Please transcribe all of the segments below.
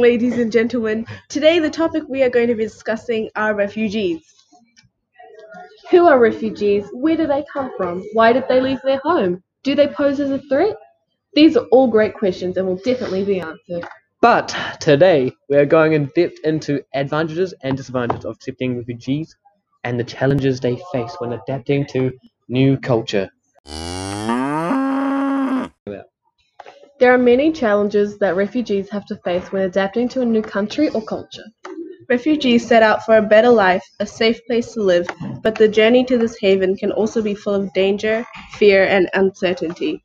ladies and gentlemen. Today, the topic we are going to be discussing are refugees. Who are refugees? Where do they come from? Why did they leave their home? Do they pose as a threat? These are all great questions and will definitely be answered. But today we are going in depth into advantages and disadvantages of accepting refugees and the challenges they face when adapting to new culture. There are many challenges that refugees have to face when adapting to a new country or culture. Refugees set out for a better life, a safe place to live, but the journey to this haven can also be full of danger, fear, and uncertainty.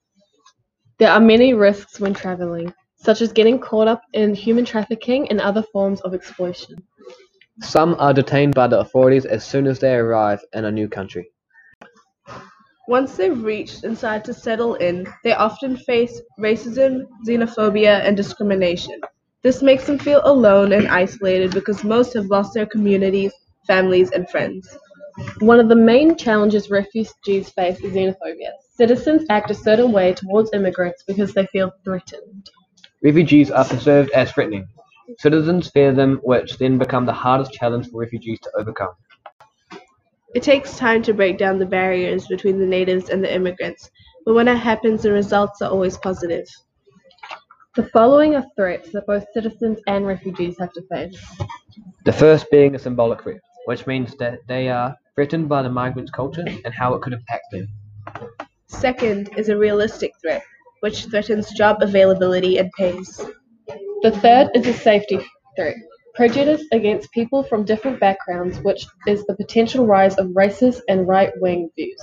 There are many risks when traveling, such as getting caught up in human trafficking and other forms of exploitation. Some are detained by the authorities as soon as they arrive in a new country. Once they've reached and started to settle in, they often face racism, xenophobia, and discrimination. This makes them feel alone and isolated because most have lost their communities, families, and friends. One of the main challenges refugees face is xenophobia. Citizens act a certain way towards immigrants because they feel threatened. Refugees are perceived as threatening. Citizens fear them, which then become the hardest challenge for refugees to overcome. It takes time to break down the barriers between the natives and the immigrants, but when it happens, the results are always positive. The following are threats that both citizens and refugees have to face. The first being a symbolic threat, which means that they are threatened by the migrants' culture and how it could impact them. Second is a realistic threat, which threatens job availability and pays. The third is a safety threat, prejudice against people from different backgrounds, which is the potential rise of racist and right wing views.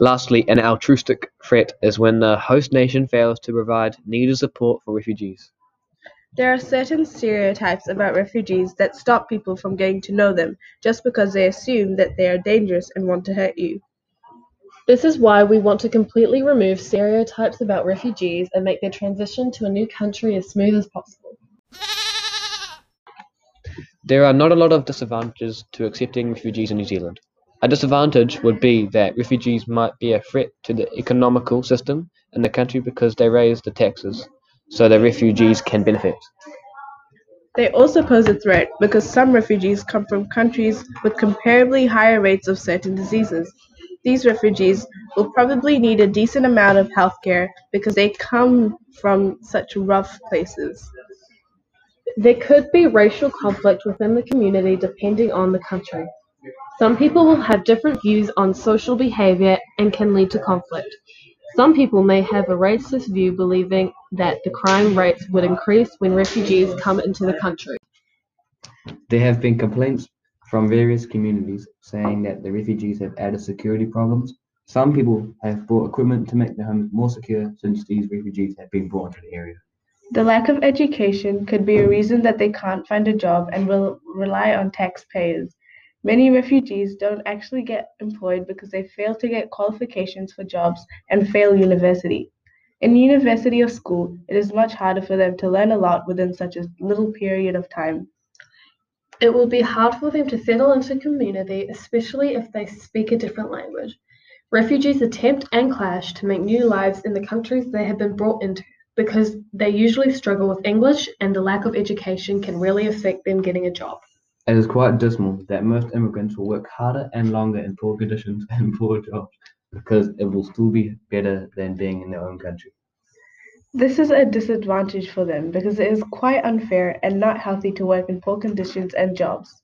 Lastly, an altruistic threat is when the host nation fails to provide needed support for refugees. There are certain stereotypes about refugees that stop people from getting to know them just because they assume that they are dangerous and want to hurt you. This is why we want to completely remove stereotypes about refugees and make their transition to a new country as smooth as possible. There are not a lot of disadvantages to accepting refugees in New Zealand. A disadvantage would be that refugees might be a threat to the economical system in the country because they raise the taxes so the refugees can benefit. They also pose a threat because some refugees come from countries with comparably higher rates of certain diseases. These refugees will probably need a decent amount of health care because they come from such rough places. There could be racial conflict within the community depending on the country. Some people will have different views on social behavior and can lead to conflict. Some people may have a racist view believing that the crime rates would increase when refugees come into the country. There have been complaints from various communities saying that the refugees have added security problems. Some people have bought equipment to make their homes more secure since these refugees have been brought into the area. The lack of education could be a reason that they can't find a job and will rely on taxpayers. Many refugees don't actually get employed because they fail to get qualifications for jobs and fail university. In university or school, it is much harder for them to learn a lot within such a little period of time. It will be hard for them to settle into community, especially if they speak a different language. Refugees attempt and clash to make new lives in the countries they have been brought into because they usually struggle with English and the lack of education can really affect them getting a job. It is quite dismal that most immigrants will work harder and longer in poor conditions and poor jobs because it will still be better than being in their own country. This is a disadvantage for them because it is quite unfair and not healthy to work in poor conditions and jobs.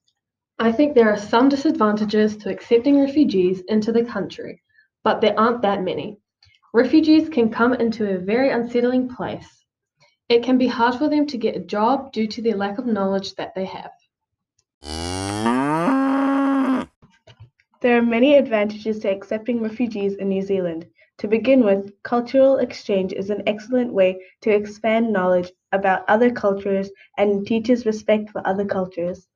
I think there are some disadvantages to accepting refugees into the country, but there aren't that many. Refugees can come into a very unsettling place. It can be hard for them to get a job due to the lack of knowledge that they have. There are many advantages to accepting refugees in New Zealand. To begin with, cultural exchange is an excellent way to expand knowledge about other cultures and teaches respect for other cultures.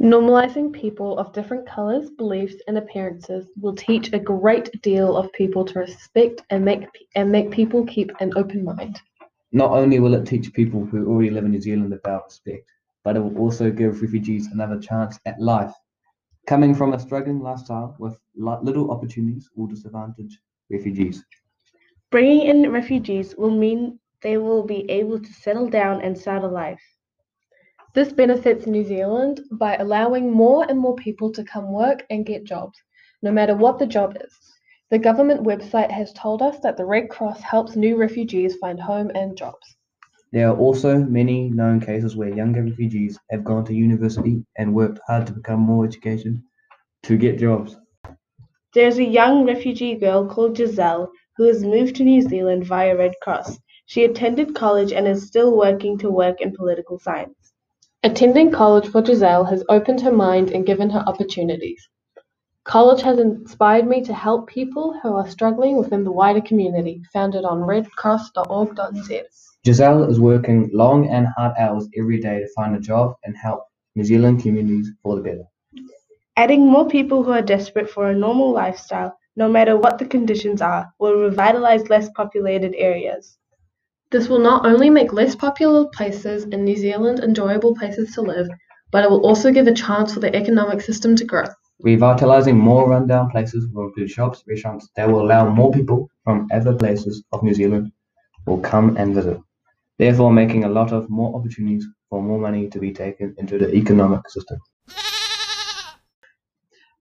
Normalizing people of different colors, beliefs, and appearances will teach a great deal of people to respect and make and make people keep an open mind. Not only will it teach people who already live in New Zealand about respect, but it will also give refugees another chance at life. Coming from a struggling lifestyle with little opportunities will disadvantage refugees. Bringing in refugees will mean they will be able to settle down and start a life. This benefits New Zealand by allowing more and more people to come work and get jobs, no matter what the job is. The government website has told us that the Red Cross helps new refugees find home and jobs. There are also many known cases where younger refugees have gone to university and worked hard to become more educated to get jobs. There's a young refugee girl called Giselle who has moved to New Zealand via Red Cross. She attended college and is still working to work in political science. Attending college for Giselle has opened her mind and given her opportunities. College has inspired me to help people who are struggling within the wider community, founded on redcross.org.nz. Giselle is working long and hard hours every day to find a job and help New Zealand communities for the better. Adding more people who are desperate for a normal lifestyle, no matter what the conditions are, will revitalize less populated areas. This will not only make less popular places in New Zealand enjoyable places to live, but it will also give a chance for the economic system to grow. Revitalizing more rundown places will include shops, restaurants that will allow more people from other places of New Zealand will come and visit, therefore making a lot of more opportunities for more money to be taken into the economic system.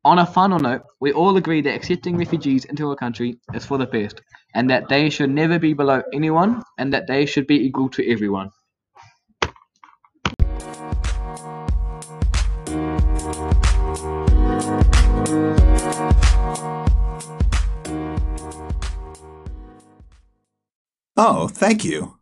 On a final note, we all agree that accepting refugees into our country is for the best, and that they should never be below anyone, and that they should be equal to everyone. Oh, thank you.